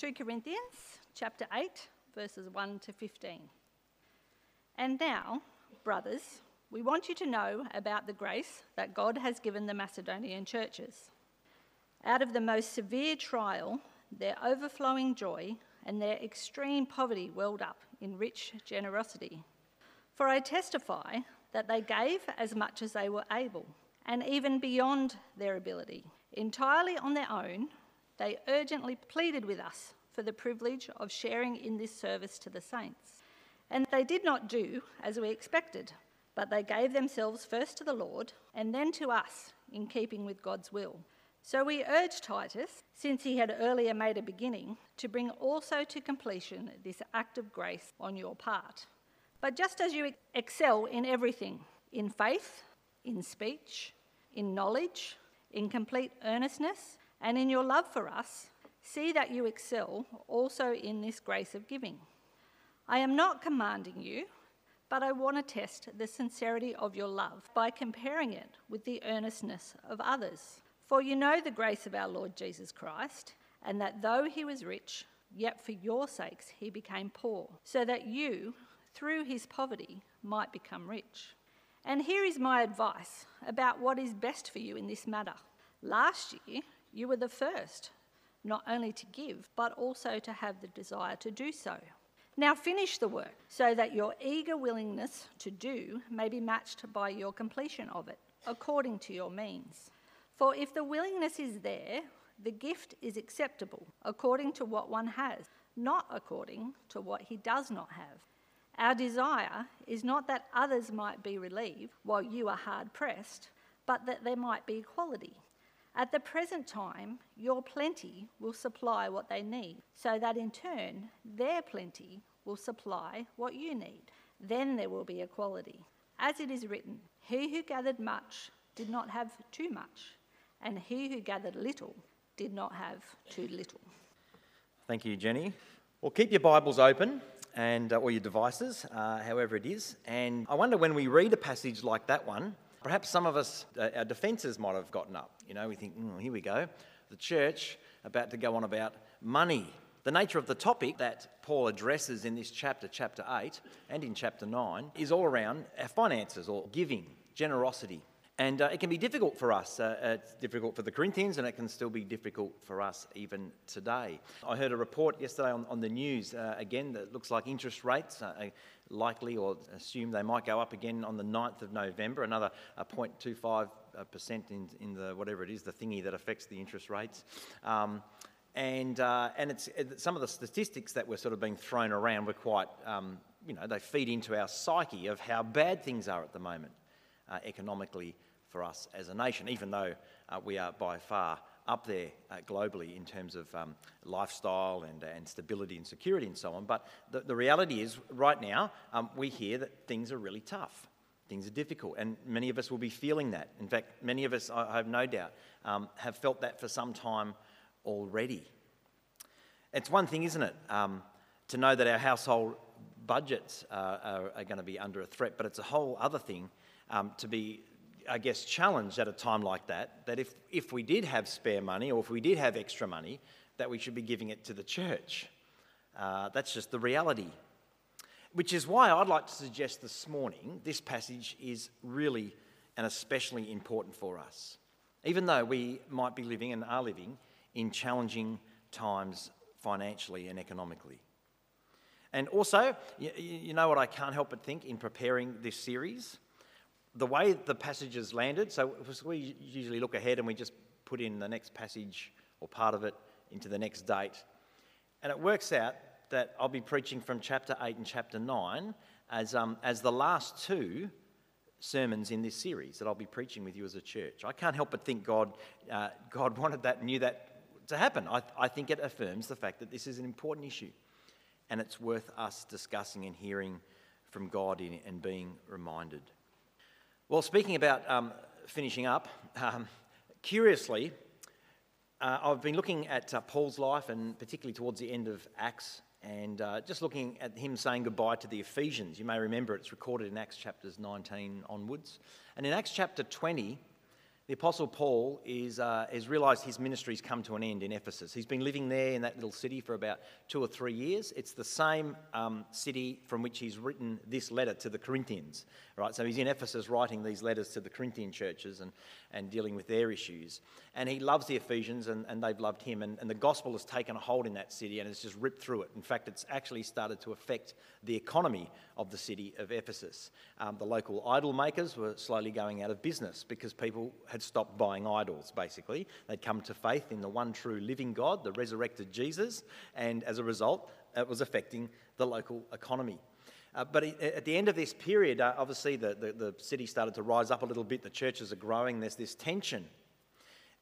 2 Corinthians chapter 8, verses 1 to 15. And now, brothers, we want you to know about the grace that God has given the Macedonian churches. Out of the most severe trial, their overflowing joy and their extreme poverty welled up in rich generosity. For I testify that they gave as much as they were able, and even beyond their ability. Entirely on their own, they urgently pleaded with us for the privilege of sharing in this service to the saints. And they did not do as we expected, but they gave themselves first to the Lord and then to us in keeping with God's will. So we urge Titus, since he had earlier made a beginning, to bring also to completion this act of grace on your part. But just as you excel in everything, in faith, in speech, in knowledge, in complete earnestness, and in your love for us, see that you excel also in this grace of giving. I am not commanding you, but I want to test the sincerity of your love by comparing it with the earnestness of others. For you know the grace of our Lord Jesus Christ, and that though he was rich, yet for your sakes he became poor, so that you, through his poverty, might become rich. And here is my advice about what is best for you in this matter. Last year, you were the first, not only to give, but also to have the desire to do so. Now finish the work, so that your eager willingness to do may be matched by your completion of it, according to your means. For if the willingness is there, the gift is acceptable according to what one has, not according to what he does not have. Our desire is not that others might be relieved while you are hard pressed, but that there might be equality. At the present time, your plenty will supply what they need, so that in turn, their plenty will supply what you need. Then there will be equality. As it is written, He who gathered much did not have too much and he who gathered little did not have too little. Thank you, Jenny. Well, keep your Bibles open and uh, or your devices, uh, however it is. And I wonder when we read a passage like that one, perhaps some of us, uh, our defences might have gotten up. You know, we think, mm, here we go, the church about to go on about money. The nature of the topic that Paul addresses in this chapter, chapter 8, and in chapter 9, is all around our finances or giving, generosity. And uh, it can be difficult for us. Uh, it's difficult for the Corinthians, and it can still be difficult for us even today. I heard a report yesterday on, on the news, uh, again, that looks like interest rates are likely or assume they might go up again on the 9th of November, another 0.25% in, in the whatever it is, the thingy that affects the interest rates. Um, and uh, and it's, it, some of the statistics that were sort of being thrown around were quite, um, you know, they feed into our psyche of how bad things are at the moment, uh, economically for us as a nation, even though uh, we are by far up there uh, globally in terms of um, lifestyle and, and stability and security and so on. But the, the reality is, right now, um, we hear that things are really tough. Things are difficult, and many of us will be feeling that. In fact, many of us, I have no doubt, um, have felt that for some time already. It's one thing, isn't it, um, to know that our household budgets uh, are, are, going to be under a threat, but it's a whole other thing um, to be I guess, challenged at a time like that, that if, if we did have spare money or if we did have extra money, that we should be giving it to the church. Uh, that's just the reality. Which is why I'd like to suggest this morning this passage is really and especially important for us. Even though we might be living and are living in challenging times financially and economically. And also, you, you know what I can't help but think in preparing this series? The way the passages landed, so we usually look ahead and we just put in the next passage or part of it into the next date. And it works out that I'll be preaching from chapter 8 and chapter 9 as, um, as the last two sermons in this series that I'll be preaching with you as a church. I can't help but think God, uh, God wanted that, knew that to happen. I, I think it affirms the fact that this is an important issue and it's worth us discussing and hearing from God in, and being reminded. Well, speaking about um, finishing up, um, curiously, uh, I've been looking at uh, Paul's life and particularly towards the end of Acts and uh, just looking at him saying goodbye to the Ephesians. You may remember it's recorded in Acts chapters 19 onwards. And in Acts chapter 20, The Apostle Paul is, uh, has realised his ministry's come to an end in Ephesus. He's been living there in that little city for about two or three years. It's the same um, city from which he's written this letter to the Corinthians, right? So he's in Ephesus writing these letters to the Corinthian churches and, and dealing with their issues. And he loves the Ephesians and, and they've loved him. And, and the gospel has taken a hold in that city and it's just ripped through it. In fact, it's actually started to affect the economy of the city of Ephesus. Um, the local idol makers were slowly going out of business because people had stopped buying idols, basically. They'd come to faith in the one true living God, the resurrected Jesus, and as a result, it was affecting the local economy. Uh, but at the end of this period, uh, obviously the, the, the, city started to rise up a little bit, the churches are growing, there's this tension.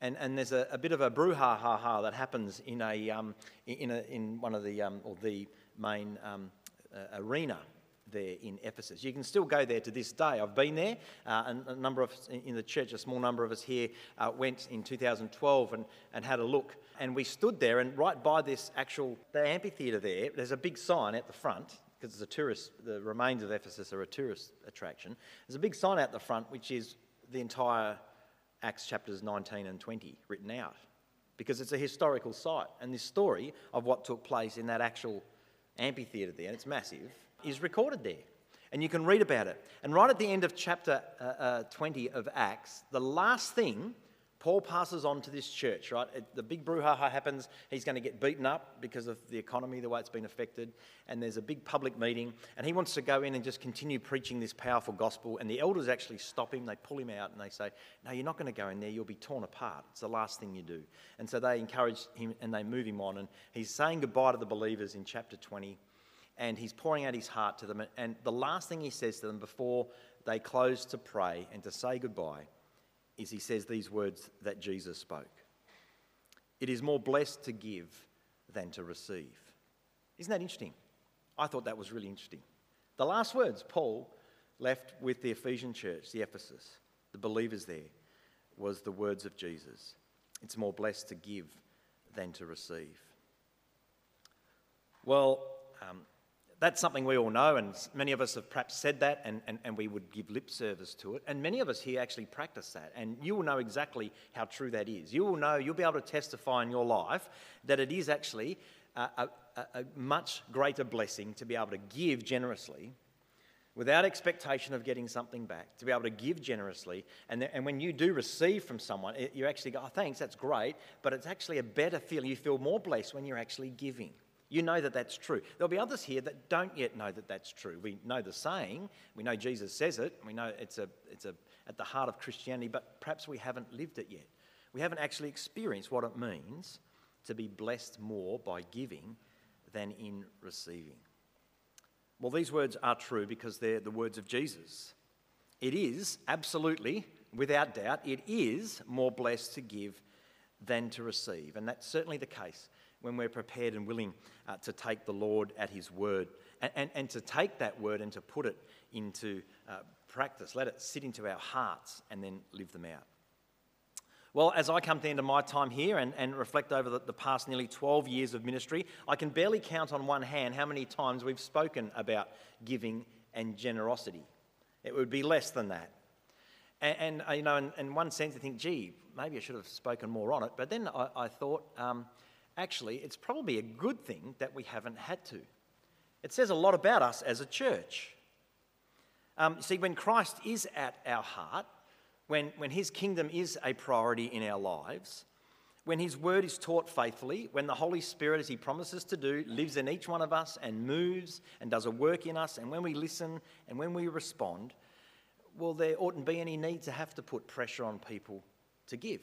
And, and there's a, a bit of a brouhaha that happens in, a, um, in, a, in one of the, um, or the main um, uh, arena there in Ephesus. You can still go there to this day. I've been there, uh, and a number of in the church, a small number of us here uh, went in 2012 and, and had a look. And we stood there, and right by this actual the amphitheatre there, there's a big sign at the front because it's a tourist. The remains of Ephesus are a tourist attraction. There's a big sign out the front which is the entire Acts chapters 19 and 20 written out because it's a historical site, and this story of what took place in that actual amphitheatre there, and it's massive is recorded there. And you can read about it. And right at the end of chapter uh, uh, 20 of Acts, the last thing Paul passes on to this church, right? It, the big brouhaha happens. He's going to get beaten up because of the economy, the way it's been affected. And there's a big public meeting. And he wants to go in and just continue preaching this powerful gospel. And the elders actually stop him. They pull him out and they say, No, you're not going to go in there. You'll be torn apart. It's the last thing you do. And so they encourage him and they move him on. And he's saying goodbye to the believers in chapter 20 and he's pouring out his heart to them. And the last thing he says to them before they close to pray and to say goodbye is he says these words that Jesus spoke It is more blessed to give than to receive. Isn't that interesting? I thought that was really interesting. The last words Paul left with the Ephesian church, the Ephesus, the believers there, was the words of Jesus. It's more blessed to give than to receive. Well, um, that's something we all know, and many of us have perhaps said that, and, and, and we would give lip service to it. And many of us here actually practice that, and you will know exactly how true that is. You will know, you'll be able to testify in your life that it is actually a, a, a much greater blessing to be able to give generously without expectation of getting something back, to be able to give generously. And, th- and when you do receive from someone, it, you actually go, oh, thanks, that's great. But it's actually a better feeling. You feel more blessed when you're actually giving. You know that that's true. There'll be others here that don't yet know that that's true. We know the saying, we know Jesus says it, we know it's, a, it's a, at the heart of Christianity, but perhaps we haven't lived it yet. We haven't actually experienced what it means to be blessed more by giving than in receiving. Well, these words are true because they're the words of Jesus. It is, absolutely, without doubt, it is more blessed to give than to receive. And that's certainly the case when we're prepared and willing uh, to take the Lord at His word and, and, and, to take that word and to put it into uh, practice. Let it sit into our hearts and then live them out. Well, as I come to the end of my time here and, and reflect over the, the past nearly 12 years of ministry, I can barely count on one hand how many times we've spoken about giving and generosity. It would be less than that. And, and uh, you know, in, in, one sense, I think, gee, maybe I should have spoken more on it. But then I, I thought, um, actually, it's probably a good thing that we haven't had to. It says a lot about us as a church. Um, see, when Christ is at our heart, when, when his kingdom is a priority in our lives, when his word is taught faithfully, when the Holy Spirit, as he promises to do, lives in each one of us and moves and does a work in us, and when we listen and when we respond, well, there oughtn't be any need to have to put pressure on people to give.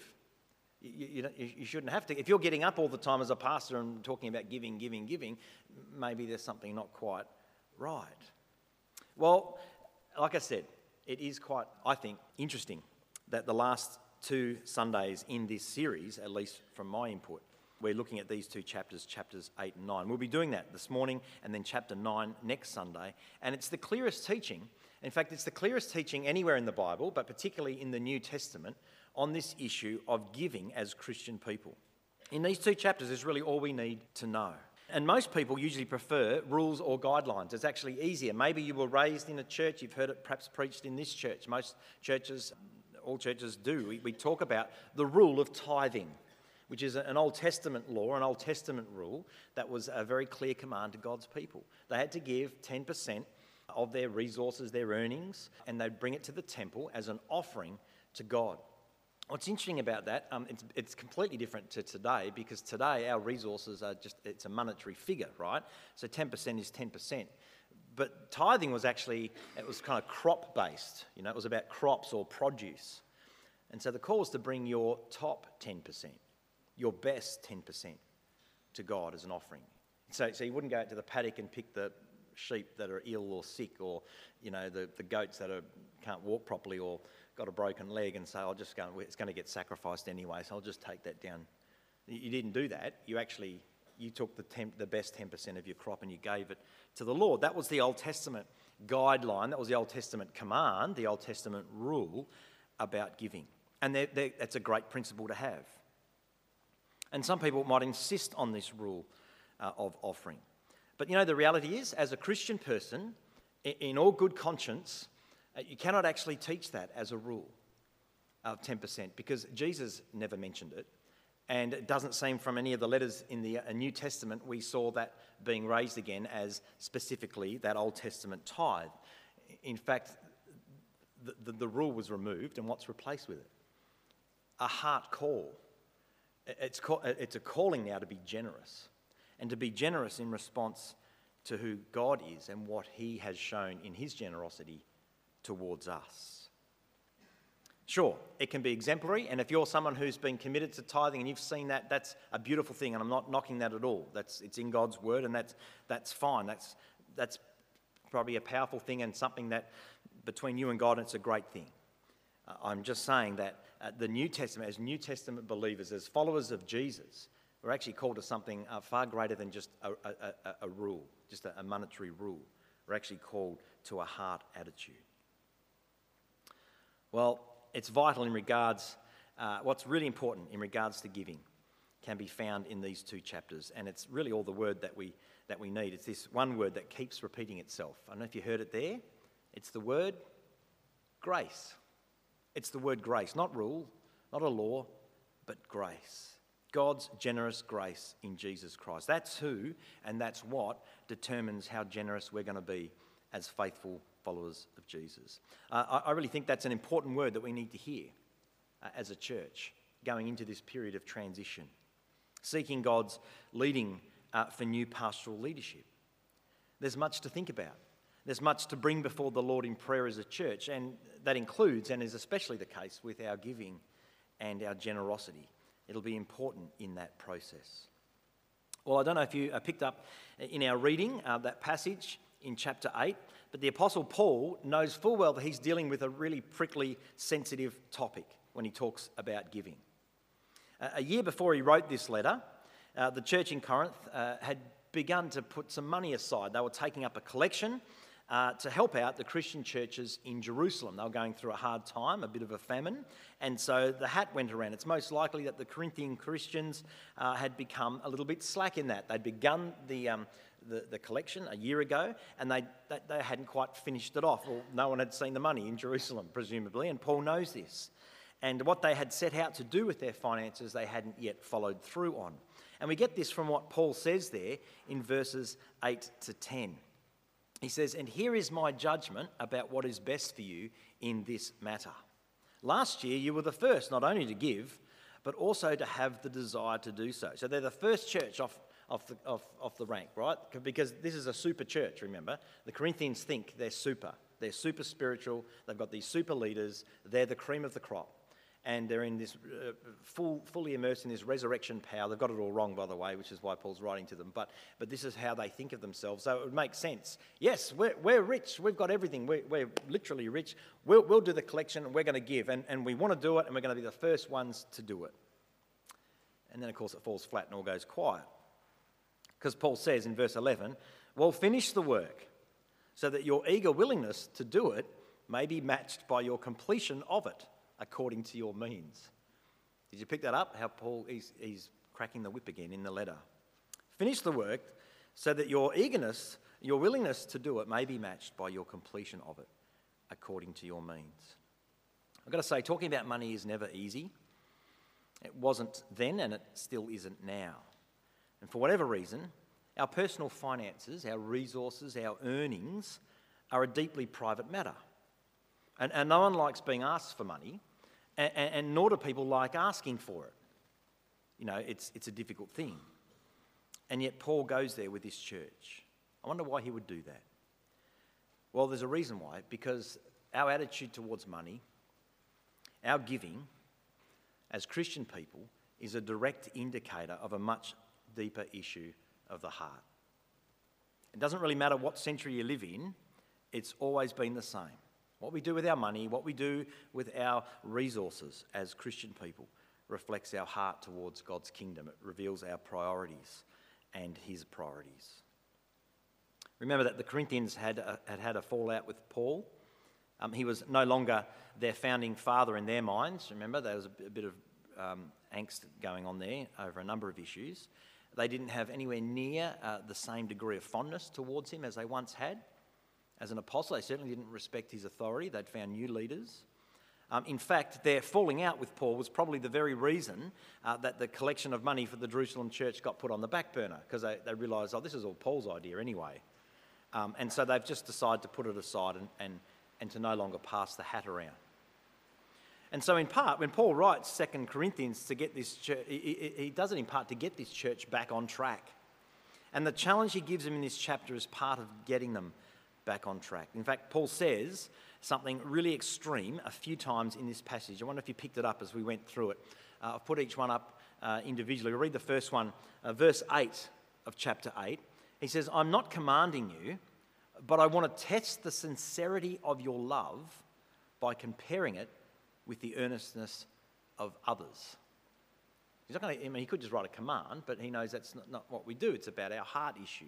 You, you, you, shouldn't have to. If you're getting up all the time as a pastor and talking about giving, giving, giving, maybe there's something not quite right. Well, like I said, it is quite, I think, interesting that the last two Sundays in this series, at least from my input, we're looking at these two chapters, chapters 8 and 9. We'll be doing that this morning and then chapter 9 next Sunday. And it's the clearest teaching. In fact, it's the clearest teaching anywhere in the Bible, but particularly in the New Testament, on this issue of giving as Christian people. In these two chapters is really all we need to know. And most people usually prefer rules or guidelines. It's actually easier. Maybe you were raised in a church, you've heard it perhaps preached in this church. Most churches all churches do. We, we talk about the rule of tithing, which is an Old Testament law, an Old Testament rule that was a very clear command to God's people. They had to give 10% of their resources, their earnings, and they'd bring it to the temple as an offering to God. What's interesting about that, um, it's, it's, completely different to today because today our resources are just, it's a monetary figure, right? So 10% is 10%. But tithing was actually, it was kind of crop based, you know, it was about crops or produce. And so the call was to bring your top 10%, your best 10% to God as an offering. So, so you wouldn't go out to the paddock and pick the sheep that are ill or sick or, you know, the, the goats that are, can't walk properly or got a broken leg and say, I'll just go, it's going to get sacrificed anyway, so I'll just take that down. You didn't do that. You actually, you took the, temp, the best 10% of your crop and you gave it to the Lord. That was the Old Testament guideline. That was the Old Testament command, the Old Testament rule about giving. And they're, they're, that's a great principle to have. And some people might insist on this rule uh, of offering. But you know, the reality is, as a Christian person, in, in all good conscience, uh, you cannot actually teach that as a rule of 10% because Jesus never mentioned it. And it doesn't seem from any of the letters in the uh, New Testament we saw that being raised again as specifically that Old Testament tithe. In fact, the, the, the rule was removed, and what's replaced with it? A heart call. It's, call, it's a calling now to be generous, and to be generous in response to who God is and what He has shown in His generosity towards us. Sure, it can be exemplary, and if you're someone who's been committed to tithing and you've seen that, that's a beautiful thing, and I'm not knocking that at all. That's, it's in God's word, and that's, that's fine. That's, that's probably a powerful thing and something that between you and God, it's a great thing. Uh, I'm just saying that uh, the New Testament, as New Testament believers, as followers of Jesus, we're actually called to something uh, far greater than just a, a, a, a rule, just a monetary rule. We're actually called to a heart attitude. Well, it's vital in regards, uh, what's really important in regards to giving can be found in these two chapters. And it's really all the word that we, that we need. It's this one word that keeps repeating itself. I don't know if you heard it there. It's the word grace. It's the word grace, not rule, not a law, but grace. God's generous grace in Jesus Christ. That's who and that's what determines how generous we're going to be as faithful followers of Jesus. Uh, I, I, really think that's an important word that we need to hear uh, as a church going into this period of transition, seeking God's leading uh, for new pastoral leadership. There's much to think about. There's much to bring before the Lord in prayer as a church, and that includes and is especially the case with our giving and our generosity. It'll be important in that process. Well, I don't know if you uh, picked up in our reading uh, that passage in chapter 8. But the Apostle Paul knows full well that he's dealing with a really prickly, sensitive topic when he talks about giving. Uh, a year before he wrote this letter, uh, the church in Corinth uh, had begun to put some money aside. They were taking up a collection uh, to help out the Christian churches in Jerusalem. They were going through a hard time, a bit of a famine, and so the hat went around. It's most likely that the Corinthian Christians uh, had become a little bit slack in that. They'd begun the, um, the, the collection a year ago, and they, they, they hadn't quite finished it off. Well, no one had seen the money in Jerusalem, presumably, and Paul knows this. And what they had set out to do with their finances, they hadn't yet followed through on. And we get this from what Paul says there in verses 8 to 10. He says, And here is my judgment about what is best for you in this matter. Last year, you were the first not only to give, but also to have the desire to do so. So they're the first church off, off the, off, off the rank, right? Because this is a super church, remember? The Corinthians think they're super. They're super spiritual. They've got these super leaders. They're the cream of the crop. And they're in this uh, full, fully immersed in this resurrection power. They've got it all wrong, by the way, which is why Paul's writing to them. But, but this is how they think of themselves. So it would make sense. Yes, we're, we're rich. We've got everything. We're, we're literally rich. We'll, we'll do the collection and we're going to give. And, and we want to do it and we're going to be the first ones to do it. And then, of course, it falls flat and all goes quiet. Because Paul says in verse 11, Well, finish the work so that your eager willingness to do it may be matched by your completion of it according to your means. Did you pick that up? How Paul is he's cracking the whip again in the letter. Finish the work so that your eagerness, your willingness to do it may be matched by your completion of it according to your means. I've got to say, talking about money is never easy. It wasn't then, and it still isn't now. And for whatever reason, our personal finances, our resources, our earnings are a deeply private matter. And, and no one likes being asked for money, and, and, nor do people like asking for it. You know, it's, it's a difficult thing. And yet, Paul goes there with this church. I wonder why he would do that. Well, there's a reason why, because our attitude towards money, our giving as Christian people, is a direct indicator of a much deeper issue of the heart. It doesn't really matter what century you live in, it's always been the same. What we do with our money, what we do with our resources as Christian people, reflects our heart towards God's kingdom. It reveals our priorities and His priorities. Remember that the Corinthians had, had had a fallout with Paul. Um, he was no longer their founding father in their minds. Remember, there was a, a bit of um, angst going on there over a number of issues. They didn't have anywhere near uh, the same degree of fondness towards him as they once had. As an apostle, they certainly didn't respect his authority. They'd found new leaders. Um, in fact, their falling out with Paul was probably the very reason uh, that the collection of money for the Jerusalem church got put on the back burner because they, they realised, oh, this is all Paul's idea anyway. Um, and so they've just decided to put it aside and, and, and to no longer pass the hat around. And so, in part, when Paul writes Second Corinthians to get this church, he, he does it in part to get this church back on track. And the challenge he gives them in this chapter is part of getting them back on track. In fact, Paul says something really extreme a few times in this passage. I wonder if you picked it up as we went through it. Uh, I've put each one up uh, individually. We'll read the first one, uh, verse 8 of chapter 8. He says, I'm not commanding you, but I want to test the sincerity of your love by comparing it with the earnestness of others. He's not going to, I mean, he could just write a command, but he knows that's not, not what we do. It's about our heart issue.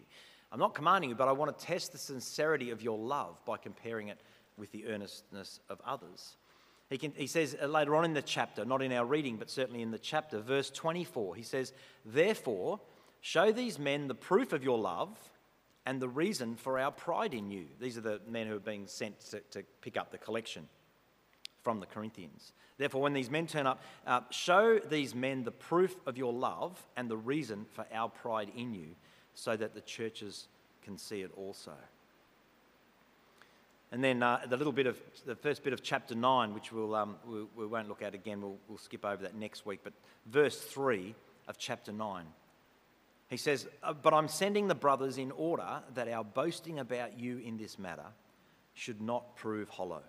I'm not commanding you, but I want to test the sincerity of your love by comparing it with the earnestness of others. He, can, he says uh, later on in the chapter, not in our reading, but certainly in the chapter, verse 24, he says, Therefore, show these men the proof of your love and the reason for our pride in you. These are the men who are being sent to, to pick up the collection from the Corinthians. Therefore, when these men turn up, uh, show these men the proof of your love and the reason for our pride in you so that the churches can see it also. And then uh, the little bit of the first bit of chapter 9, which we'll, um, we, we, won't look at again, we'll, we'll skip over that next week, but verse 3 of chapter 9. He says, uh, But I'm sending the brothers in order that our boasting about you in this matter should not prove hollow,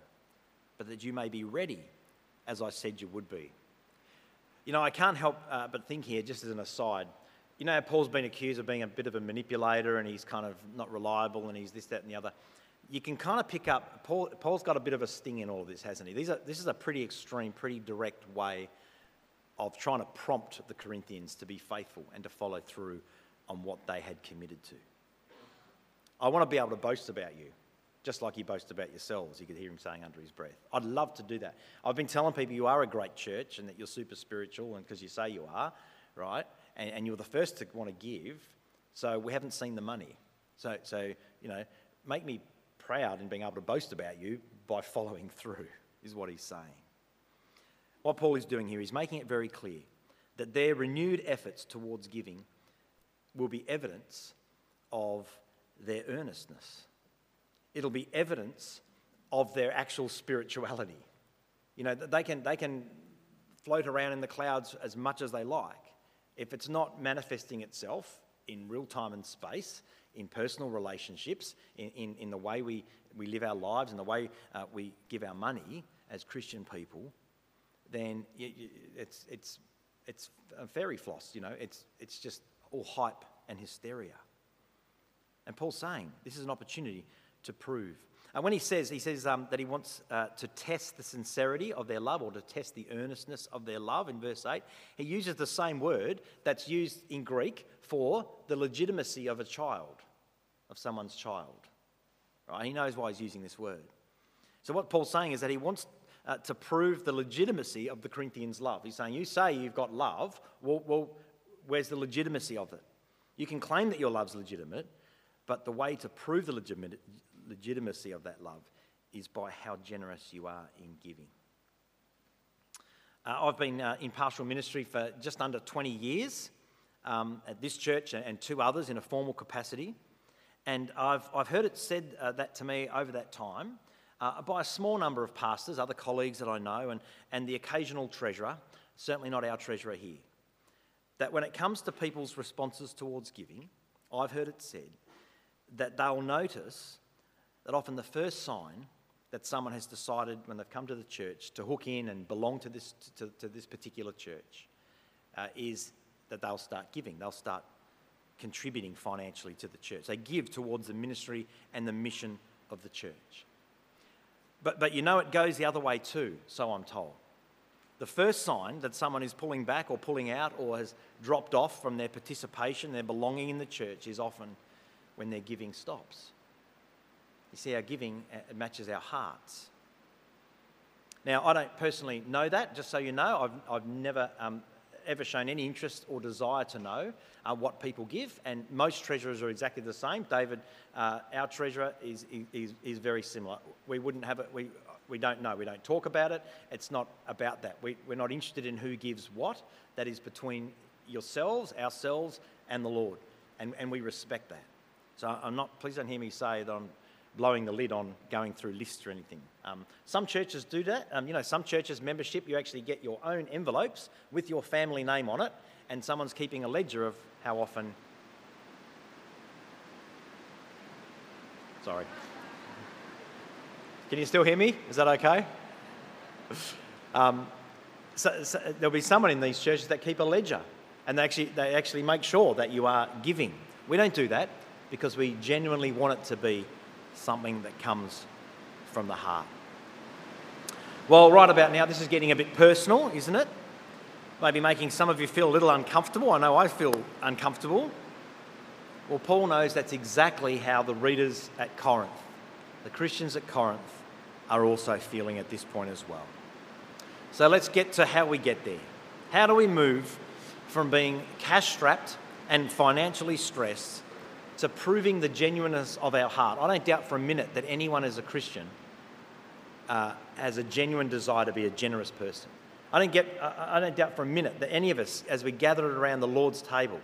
but that you may be ready, as I said you would be. You know, I can't help uh, but think here, just as an aside, you know, Paul's been accused of being a bit of a manipulator and he's kind of not reliable and he's this, that, and the other. You can kind of pick up, Paul, Paul's got a bit of a sting in all of this, hasn't he? These are, this is a pretty extreme, pretty direct way of trying to prompt the Corinthians to be faithful and to follow through on what they had committed to. I want to be able to boast about you, just like you boast about yourselves, you could hear him saying under his breath. I'd love to do that. I've been telling people you are a great church and that you're super spiritual, and because you say you are, right? and, and you're the first to want to give, so we haven't seen the money. So, so, you know, make me proud in being able to boast about you by following through, is what he's saying. What Paul is doing here is making it very clear that their renewed efforts towards giving will be evidence of their earnestness. It'll be evidence of their actual spirituality. You know, they can, they can float around in the clouds as much as they like if it's not manifesting itself in real time and space, in personal relationships, in, in, in the way we, we live our lives, in the way uh, we give our money as Christian people, then it's, it's, it's fairy floss, you know, it's, it's just all hype and hysteria. And Paul's saying this is an opportunity to prove and when he says, he says um, that he wants uh, to test the sincerity of their love or to test the earnestness of their love in verse 8, he uses the same word that's used in Greek for the legitimacy of a child, of someone's child. Right? He knows why he's using this word. So what Paul's saying is that he wants uh, to prove the legitimacy of the Corinthians' love. He's saying, You say you've got love, well, well, where's the legitimacy of it? You can claim that your love's legitimate, but the way to prove the legitimacy of that love is by how generous you are in giving. Uh, I've been uh, in pastoral ministry for just under 20 years um, at this church and two others in a formal capacity. And I've, I've heard it said uh, that to me over that time uh, by a small number of pastors, other colleagues that I know, and, and the occasional treasurer, certainly not our treasurer here, that when it comes to people's responses towards giving, I've heard it said that they'll notice that often the first sign that someone has decided when they've come to the church to hook in and belong to this, to, to this particular church uh, is that they'll start giving. They'll start contributing financially to the church. They give towards the ministry and the mission of the church. But, but you know, it goes the other way too, so I'm told. The first sign that someone is pulling back or pulling out or has dropped off from their participation, their belonging in the church, is often when their giving stops. You see, our giving uh, matches our hearts. Now, I don't personally know that, just so you know. I've, I've never um, ever shown any interest or desire to know uh, what people give, and most treasurers are exactly the same. David, uh, our treasurer, is, is, is very similar. We wouldn't have it, we, we don't know. We don't talk about it. It's not about that. We, we're not interested in who gives what. That is between yourselves, ourselves, and the Lord, and, and we respect that. So I'm not, please don't hear me say that I'm blowing the lid on going through lists or anything. Um, some churches do that. Um, you know, some churches membership, you actually get your own envelopes with your family name on it, and someone's keeping a ledger of how often. Sorry. Can you still hear me? Is that okay? Um, so, so there'll be someone in these churches that keep a ledger, and they actually they actually make sure that you are giving. We don't do that because we genuinely want it to be something that comes from the heart. Well, right about now, this is getting a bit personal, isn't it? Maybe making some of you feel a little uncomfortable. I know I feel uncomfortable. Well, Paul knows that's exactly how the readers at Corinth, the Christians at Corinth, are also feeling at this point as well. So let's get to how we get there. How do we move from being cash strapped and financially stressed to proving the genuineness of our heart. I don't doubt for a minute that anyone as a Christian uh, has a genuine desire to be a generous person. I don't, get, I don't doubt for a minute that any of us, as we gathered around the Lord's table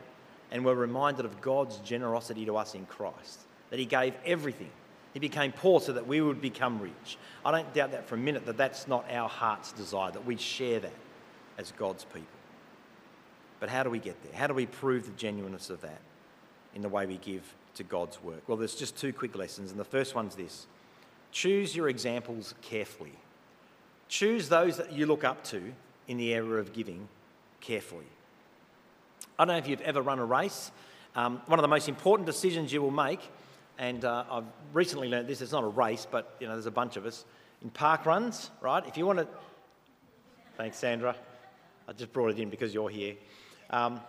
and were reminded of God's generosity to us in Christ, that He gave everything. He became poor so that we would become rich. I don't doubt that for a minute that that's not our heart's desire, that we share that as God's people. But how do we get there? How do we prove the genuineness of that? In the way we give to God's work? Well, there's just two quick lessons, and the first one's this choose your examples carefully. Choose those that you look up to in the area of giving carefully. I don't know if you've ever run a race. Um, one of the most important decisions you will make, and uh, I've recently learned this, it's not a race, but you know, there's a bunch of us, in park runs, right? If you want to, thanks, Sandra. I just brought it in because you're here. Um,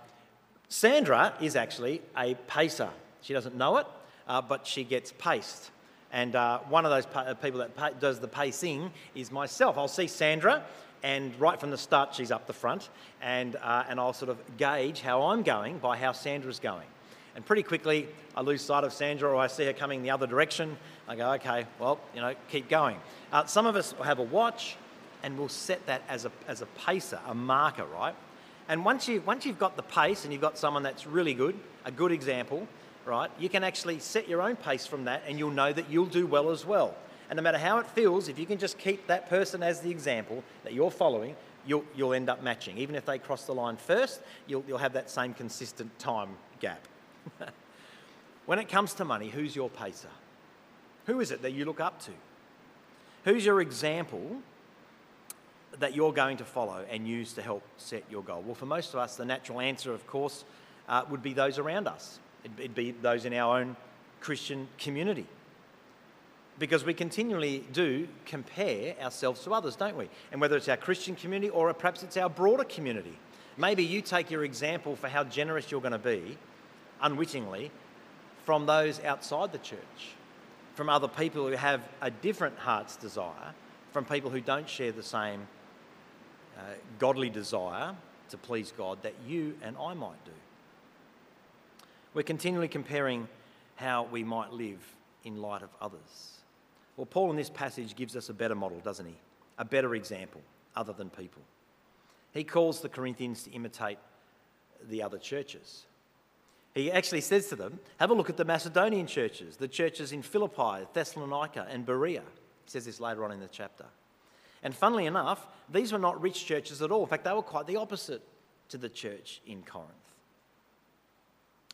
Sandra is actually a pacer. She doesn't know it, uh, but she gets paced. And uh, one of those pa- uh, people that pa- does the pacing is myself. I'll see Sandra, and right from the start, she's up the front, and, uh, and I'll sort of gauge how I'm going by how Sandra's going. And pretty quickly, I lose sight of Sandra or I see her coming the other direction. I go, okay, well, you know, keep going. Uh, some of us have a watch and we'll set that as a, as a pacer, a marker, right? And once, you, once you've got the pace and you've got someone that's really good, a good example, right, you can actually set your own pace from that and you'll know that you'll do well as well. And no matter how it feels, if you can just keep that person as the example that you're following, you'll, you'll end up matching. Even if they cross the line first, you'll, you'll have that same consistent time gap. when it comes to money, who's your pacer? Who is it that you look up to? Who's your example that you're going to follow and use to help set your goal? Well, for most of us, the natural answer, of course, uh, would be those around us. It'd, it'd be those in our own Christian community. Because we continually do compare ourselves to others, don't we? And whether it's our Christian community or perhaps it's our broader community. Maybe you take your example for how generous you're going to be, unwittingly, from those outside the church, from other people who have a different heart's desire, from people who don't share the same uh, godly desire to please God that you and I might do. We're continually comparing how we might live in light of others. Well, Paul in this passage gives us a better model, doesn't he? A better example, other than people. he calls the Corinthians to imitate the other churches. He actually says to them, Have a look at the Macedonian churches, the churches in Philippi, Thessalonica, and Berea. He says this later on in the chapter. And funnily enough, these were not rich churches at all. In fact, they were quite the opposite to the church in Corinth.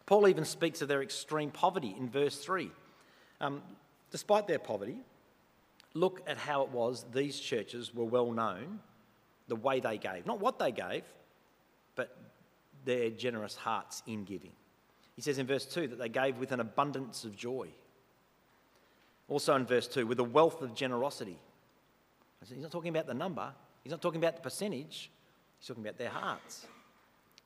Paul even speaks of their extreme poverty in verse 3. Um, despite their poverty, look at how it was these churches were well known, the way they gave. Not what they gave, but their generous hearts in giving. He says in verse 2 that they gave with an abundance of joy. Also in verse 2, with a wealth of generosity. He's not talking about the number, he's not talking about the percentage, he's talking about their hearts.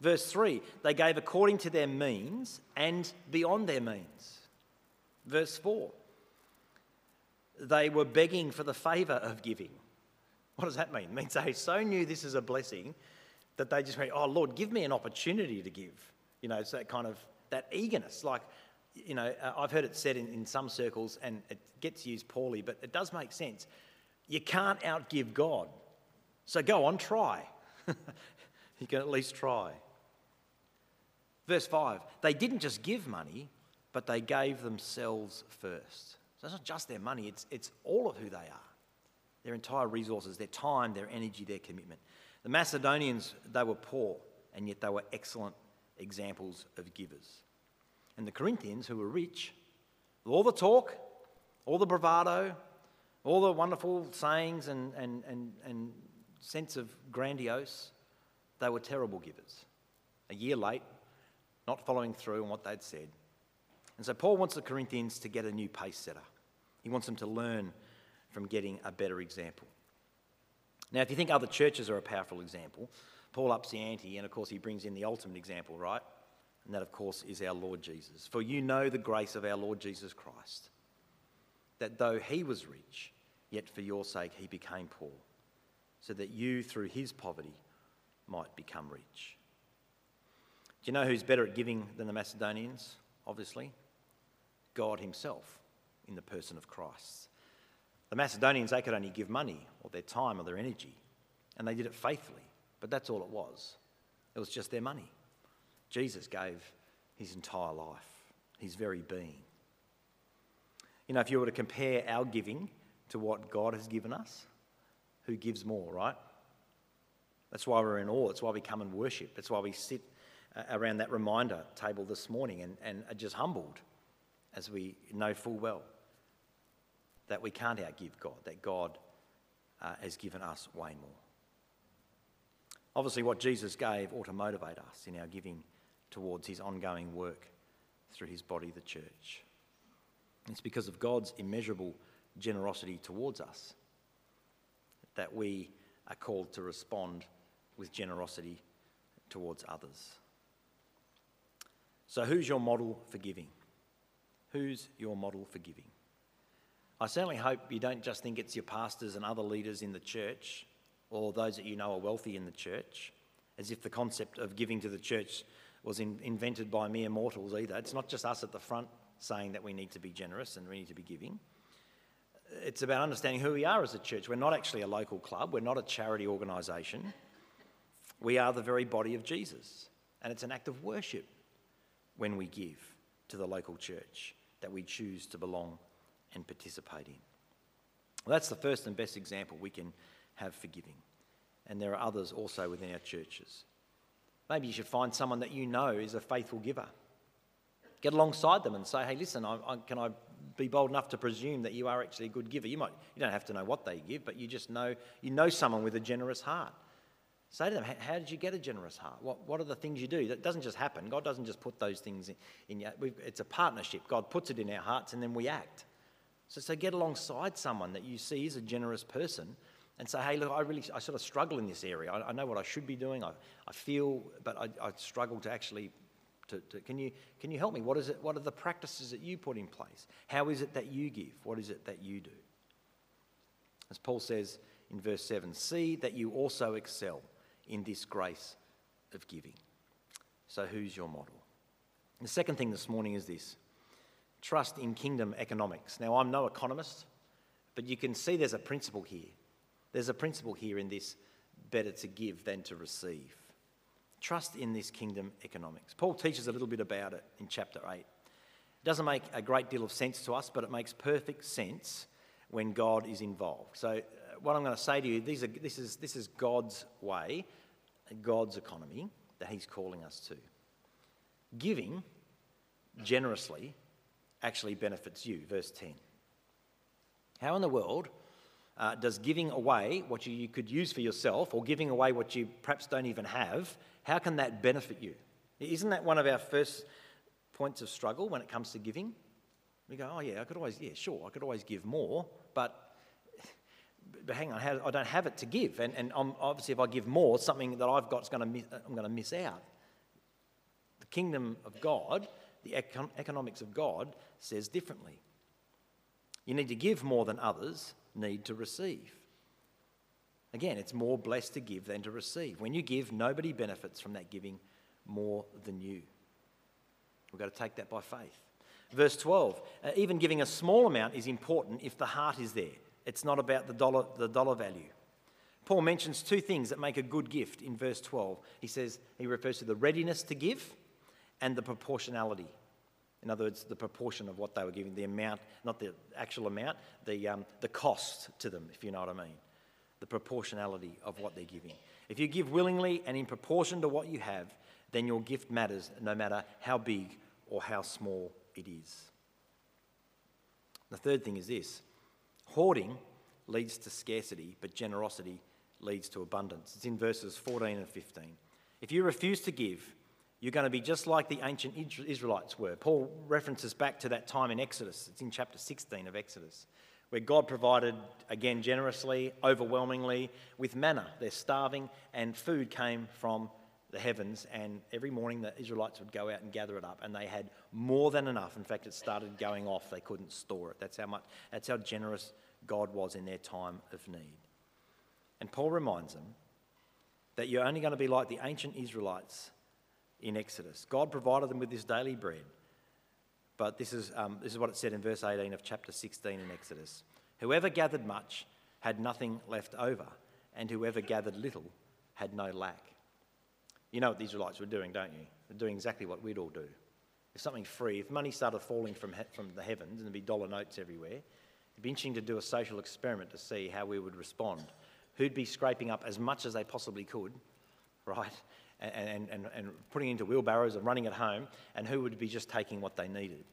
Verse 3, they gave according to their means and beyond their means. Verse 4, they were begging for the favour of giving. What does that mean? It means they so knew this is a blessing that they just went, Oh Lord, give me an opportunity to give. You know, it's that kind of that eagerness. Like, you know, uh, I've heard it said in, in some circles, and it gets used poorly, but it does make sense. You can't outgive God. So go on, try. you can at least try. Verse 5 they didn't just give money, but they gave themselves first. So it's not just their money, it's, it's all of who they are their entire resources, their time, their energy, their commitment. The Macedonians, they were poor, and yet they were excellent examples of givers. And the Corinthians, who were rich, with all the talk, all the bravado, all the wonderful sayings and, and, and, and sense of grandiose, they were terrible givers. A year late, not following through on what they'd said. And so Paul wants the Corinthians to get a new pace setter. He wants them to learn from getting a better example. Now, if you think other churches are a powerful example, Paul ups the ante, and of course, he brings in the ultimate example, right? And that, of course, is our Lord Jesus. For you know the grace of our Lord Jesus Christ, that though he was rich, yet for your sake he became poor, so that you, through his poverty, might become rich. Do you know who's better at giving than the Macedonians? Obviously, God himself in the person of Christ. The Macedonians, they could only give money or their time or their energy, and they did it faithfully. But that's all it was. It was just their money. Jesus gave his entire life, his very being. You know, if you were to compare our giving to what God has given us, who gives more, right? That's why we're in awe. That's why we come and worship. That's why we sit uh, around that reminder table this morning and, and are just humbled as we know full well that we can't outgive God, that God uh, has given us way more. Obviously, what Jesus gave ought to motivate us in our giving towards his ongoing work through his body, the church. It's because of God's immeasurable generosity towards us that we are called to respond with generosity towards others. So, who's your model for giving? Who's your model for giving? I certainly hope you don't just think it's your pastors and other leaders in the church or those that you know are wealthy in the church, as if the concept of giving to the church was in, invented by mere mortals either. It's not just us at the front saying that we need to be generous and we need to be giving. It's about understanding who we are as a church. We're not actually a local club, we're not a charity organisation. We are the very body of Jesus. And it's an act of worship when we give to the local church that we choose to belong and participate in. Well, that's the first and best example we can have forgiving. And there are others also within our churches. Maybe you should find someone that you know is a faithful giver. Get alongside them and say, hey, listen, I, I, can I be bold enough to presume that you are actually a good giver? You, might, you don't have to know what they give, but you just know, you know someone with a generous heart. Say to them, how did you get a generous heart? What, what are the things you do? That doesn't just happen. God doesn't just put those things in, in you. It's a partnership. God puts it in our hearts and then we act. So, so get alongside someone that you see is a generous person and say, hey, look, I really, I sort of struggle in this area. I, I know what I should be doing. I, I feel, but I, I struggle to actually, to, to, can, you, can you help me? What is it, what are the practices that you put in place? How is it that you give? What is it that you do? As Paul says in verse 7, see that you also excel in this grace of giving. So who's your model? The second thing this morning is this trust in kingdom economics. Now, I'm no economist, but you can see there's a principle here. There's a principle here in this better to give than to receive. Trust in this kingdom economics. Paul teaches a little bit about it in chapter 8. It doesn't make a great deal of sense to us, but it makes perfect sense when God is involved. So, uh, what I'm going to say to you these are, this, is, this is God's way, God's economy that He's calling us to. Giving generously actually benefits you. Verse 10. How in the world uh, does giving away what you, you could use for yourself or giving away what you perhaps don't even have, how can that benefit you? Isn't that one of our first points of struggle when it comes to giving? We go, oh yeah, I could always, yeah, sure, I could always give more, but, but hang on, I don't have it to give. And, and obviously, if I give more, something that I've got is going to miss, I'm going to miss out. The kingdom of God, the econ- economics of God, says differently. You need to give more than others need to receive. Again, it's more blessed to give than to receive. When you give, nobody benefits from that giving more than you. We've got to take that by faith. Verse 12 uh, even giving a small amount is important if the heart is there. It's not about the dollar, the dollar value. Paul mentions two things that make a good gift in verse 12. He says, he refers to the readiness to give and the proportionality. In other words, the proportion of what they were giving, the amount, not the actual amount, the, um, the cost to them, if you know what I mean. The proportionality of what they're giving. If you give willingly and in proportion to what you have, then your gift matters no matter how big or how small it is. The third thing is this hoarding leads to scarcity, but generosity leads to abundance. It's in verses 14 and 15. If you refuse to give, you're going to be just like the ancient Israelites were. Paul references back to that time in Exodus. It's in chapter 16 of Exodus, where God provided again generously, overwhelmingly, with manna. They're starving, and food came from the heavens, and every morning the Israelites would go out and gather it up, and they had more than enough. In fact, it started going off; they couldn't store it. That's how much. That's how generous God was in their time of need. And Paul reminds them that you're only going to be like the ancient Israelites in Exodus. God provided them with this daily bread. But this is, um, this is what it said in verse 18 of chapter 16 in Exodus. Whoever gathered much had nothing left over, and whoever gathered little had no lack. You know what the Israelites were doing, don't you? They're doing exactly what we'd all do. If something free, if money started falling from, he- from the heavens and there'd be dollar notes everywhere, it'd be interesting to do a social experiment to see how we would respond. Who'd be scraping up as much as they possibly could, right? And, and, and putting into wheelbarrows and running it home, and who would be just taking what they needed.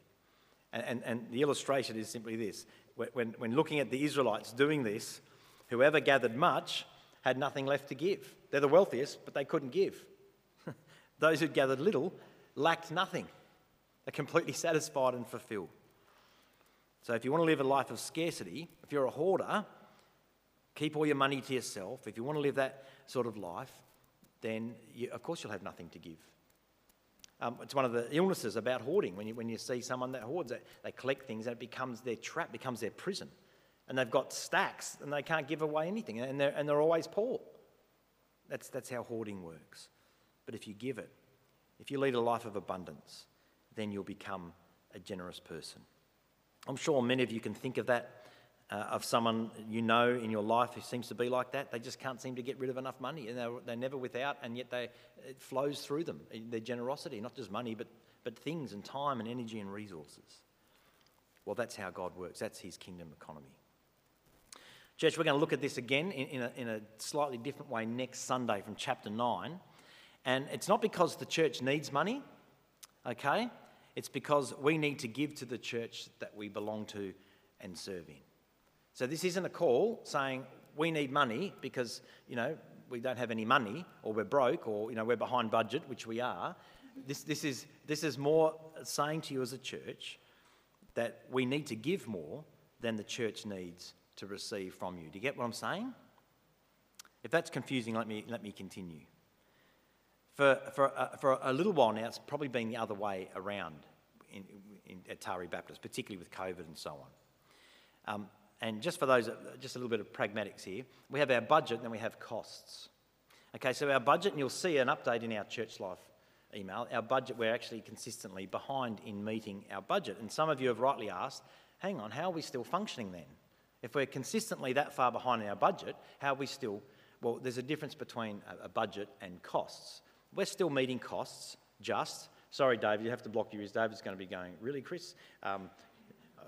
And, and, and the illustration is simply this when, when looking at the Israelites doing this, whoever gathered much had nothing left to give. They're the wealthiest, but they couldn't give. Those who gathered little lacked nothing. They're completely satisfied and fulfilled. So, if you want to live a life of scarcity, if you're a hoarder, keep all your money to yourself. If you want to live that sort of life, then you, of course you'll have nothing to give. Um, it's one of the illnesses about hoarding. When you, when you see someone that hoards, they, they collect things and it becomes their trap, becomes their prison. And they've got stacks and they can't give away anything and they're, and they're always poor. That's, that's how hoarding works. But if you give it, if you lead a life of abundance, then you'll become a generous person. I'm sure many of you can think of that uh, of someone you know in your life who seems to be like that. They just can't seem to get rid of enough money, and they're, they're never without, and yet they, it flows through them. Their generosity, not just money, but, but things and time and energy and resources. Well, that's how God works. That's His kingdom economy. Church, we're going to look at this again in, in, a, in a slightly different way next Sunday from chapter 9. And it's not because the church needs money, okay? It's because we need to give to the church that we belong to and serve in. So this isn't a call saying we need money because, you know, we don't have any money or we're broke or, you know, we're behind budget, which we are. This, this, is, this is more saying to you as a church that we need to give more than the church needs to receive from you. Do you get what I'm saying? If that's confusing, let me, let me continue. For, for, uh, for a little while now, it's probably been the other way around in, in, at Taree Baptist, particularly with COVID and so on. Um, and just for those, just a little bit of pragmatics here, we have our budget and then we have costs. Okay, so our budget, and you'll see an update in our church life email, our budget, we're actually consistently behind in meeting our budget. And some of you have rightly asked, hang on, how are we still functioning then? If we're consistently that far behind in our budget, how are we still Well, there's a difference between a, budget and costs. We're still meeting costs, just. Sorry, David, you have to block your ears. David's going to be going, really, Chris? Um,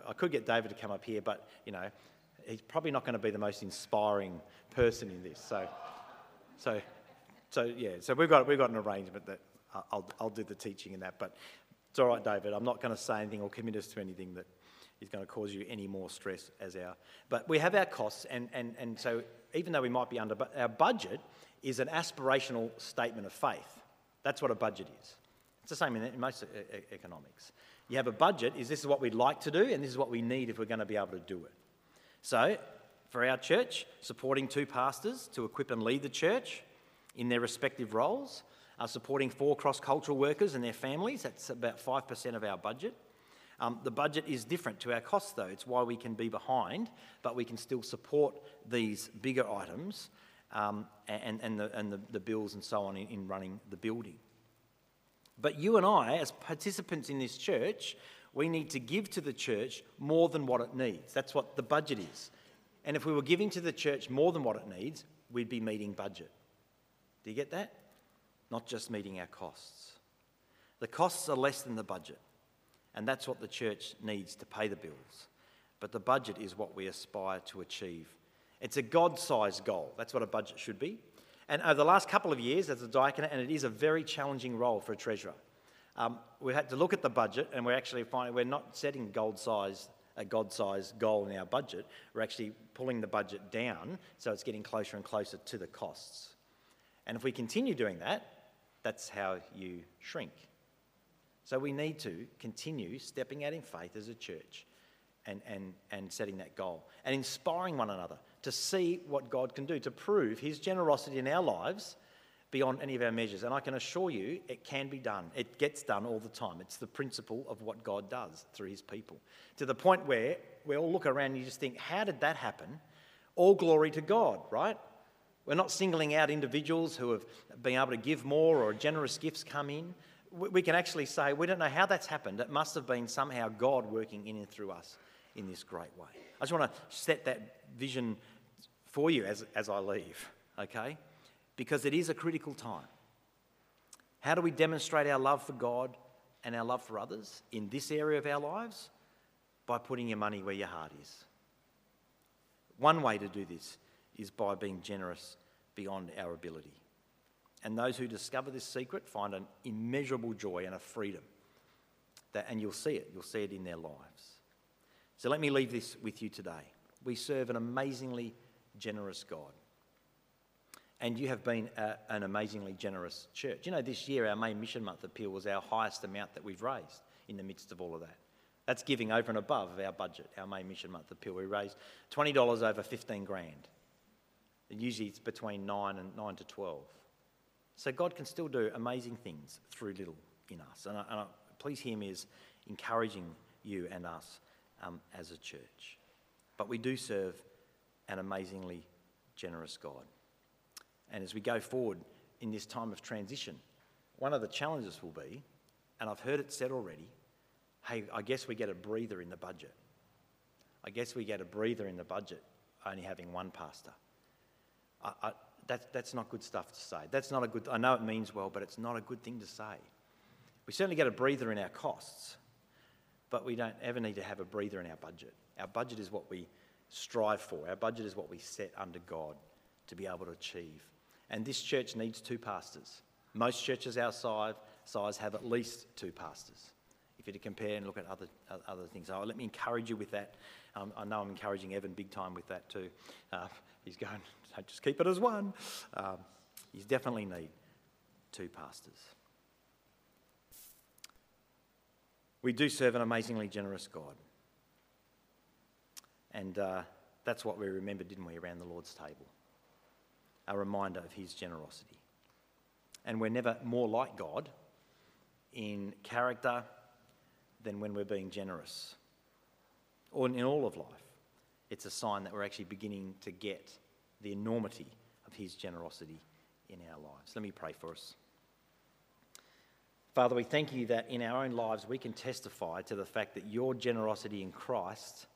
I could get David to come up here, but, you know, he's probably not going to be the most inspiring person in this. So, so, so yeah, so we've got, we've got an arrangement that I'll, I'll do the teaching in that. But it's all right, David. I'm not going to say anything or commit us to anything that is going to cause you any more stress as our. But we have our costs, and, and, and so even though we might be under, our budget is an aspirational statement of faith. That's what a budget is. It's the same in, in most uh, economics. You have a budget, is this is what we'd like to do, and this is what we need if we're going to be able to do it. So, for our church, supporting two pastors to equip and lead the church in their respective roles, uh, supporting four cross cultural workers and their families, that's about 5% of our budget. Um, the budget is different to our costs, though. It's why we can be behind, but we can still support these bigger items um, and, and, the, and the, the, bills and so on in, in running the building. But you and I, as participants in this church, we need to give to the church more than what it needs. That's what the budget is. And if we were giving to the church more than what it needs, we'd be meeting budget. Do you get that? Not just meeting our costs. The costs are less than the budget. And that's what the church needs to pay the bills. But the budget is what we aspire to achieve. It's a God sized goal. That's what a budget should be. And over the last couple of years, as a diaconate, and it is a very challenging role for a treasurer, um, we've had to look at the budget and we're actually finding we're not setting gold size, a God sized goal in our budget. We're actually pulling the budget down so it's getting closer and closer to the costs. And if we continue doing that, that's how you shrink. So we need to continue stepping out in faith as a church and, and, and setting that goal and inspiring one another to see what God can do, to prove His generosity in our lives beyond any of our measures. And I can assure you it can be done. It gets done all the time. It's the principle of what God does through His people. To the point where we all look around and you just think, how did that happen? All glory to God, right? We're not singling out individuals who have been able to give more or generous gifts come in we can actually say, we don't know how that's happened. It must have been somehow God working in and through us in this great way. I just want to set that vision for you as, as I leave, okay? Because it is a critical time. How do we demonstrate our love for God and our love for others in this area of our lives? By putting your money where your heart is. One way to do this is by being generous beyond our ability. And those who discover this secret find an immeasurable joy and a freedom. That, and you'll see it, you'll see it in their lives. So let me leave this with you today. We serve an amazingly generous God. And you have been a, an amazingly generous church. You know, this year our main mission month appeal was our highest amount that we've raised in the midst of all of that. That's giving over and above our budget, our main mission month appeal. We raised $20 over 15 grand. And usually it's between 9 and 9 to 12. So God can still do amazing things through little in us. And, I, and I, please hear me as encouraging you and us um, as a church. But we do serve an amazingly generous God. And as we go forward in this time of transition, one of the challenges will be, and I've heard it said already, hey, I guess we get a breather in the budget. I guess we get a breather in the budget only having one pastor. I, I, that's, that's not good stuff to say. That's not a good, I know it means well, but it's not a good thing to say. We certainly get a breather in our costs, but we don't ever need to have a breather in our budget. Our budget is what we strive for, our budget is what we set under God to be able to achieve. And this church needs two pastors. Most churches our size, size have at least two pastors. If you're to compare and look at other, other things, oh, let me encourage you with that. Um, I know I'm encouraging Evan big time with that too. Uh, he's going, just keep it as one. Um, you definitely need two pastors. We do serve an amazingly generous God. And uh, that's what we remembered, didn't we, around the Lord's table? A reminder of his generosity. And we're never more like God in character than when we're being generous, or in all of life. It's a sign that we're actually beginning to get the enormity of his generosity in our lives. Let me pray for us. Father, we thank you that in our own lives we can testify to the fact that your generosity in Christ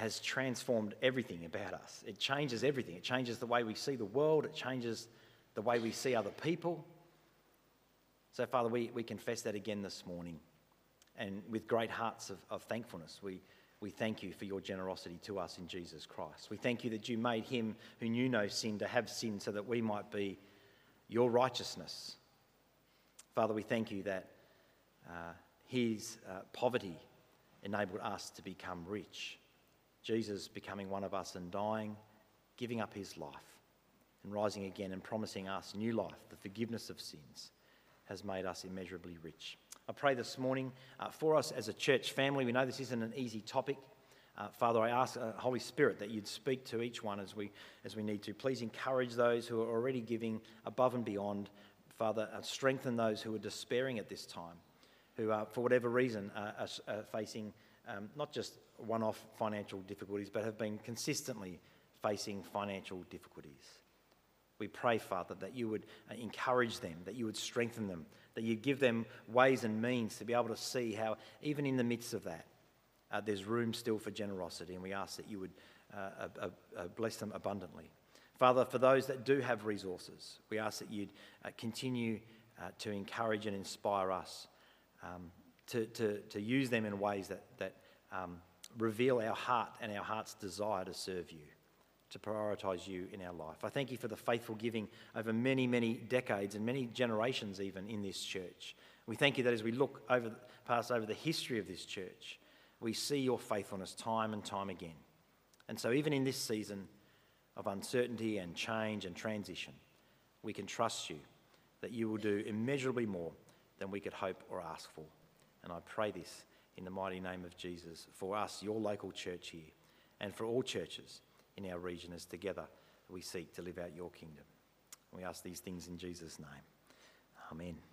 has transformed everything about us. It changes everything. It changes the way we see the world, it changes the way we see other people. So, Father, we, we confess that again this morning. And with great hearts of, of thankfulness, we, we thank you for your generosity to us in Jesus Christ. We thank you that you made him who knew no sin to have sin so that we might be your righteousness. Father, we thank you that uh, his uh, poverty enabled us to become rich. Jesus becoming one of us and dying, giving up his life, and rising again and promising us new life, the forgiveness of sins, has made us immeasurably rich. I pray this morning uh, for us as a church family. We know this isn't an easy topic. Uh, Father, I ask, uh, Holy Spirit, that you'd speak to each one as we, as we need to. Please encourage those who are already giving above and beyond. Father, uh, strengthen those who are despairing at this time, who, are, for whatever reason, are, are facing um, not just one off financial difficulties, but have been consistently facing financial difficulties. We pray, Father, that you would uh, encourage them, that you would strengthen them, that you give them ways and means to be able to see how, even in the midst of that, uh, there's room still for generosity, and we ask that you would uh, uh, uh bless them abundantly. Father, for those that do have resources, we ask that you'd uh, continue to encourage and inspire us um, to, to, to use them in ways that, that um, reveal our heart and our heart's desire to serve you to prioritise you in our life. I thank you for the faithful giving over many, many decades and many generations, even in this church. We thank you that as we look over, past over the history of this church, we see your faithfulness time and time again. And so, even in this season of uncertainty and change and transition, we can trust you that you will do immeasurably more than we could hope or ask for. And I pray this in the mighty name of Jesus for us, your local church here, and for all churches in our region as together we seek to live out your kingdom. We ask these things in Jesus' name. Amen.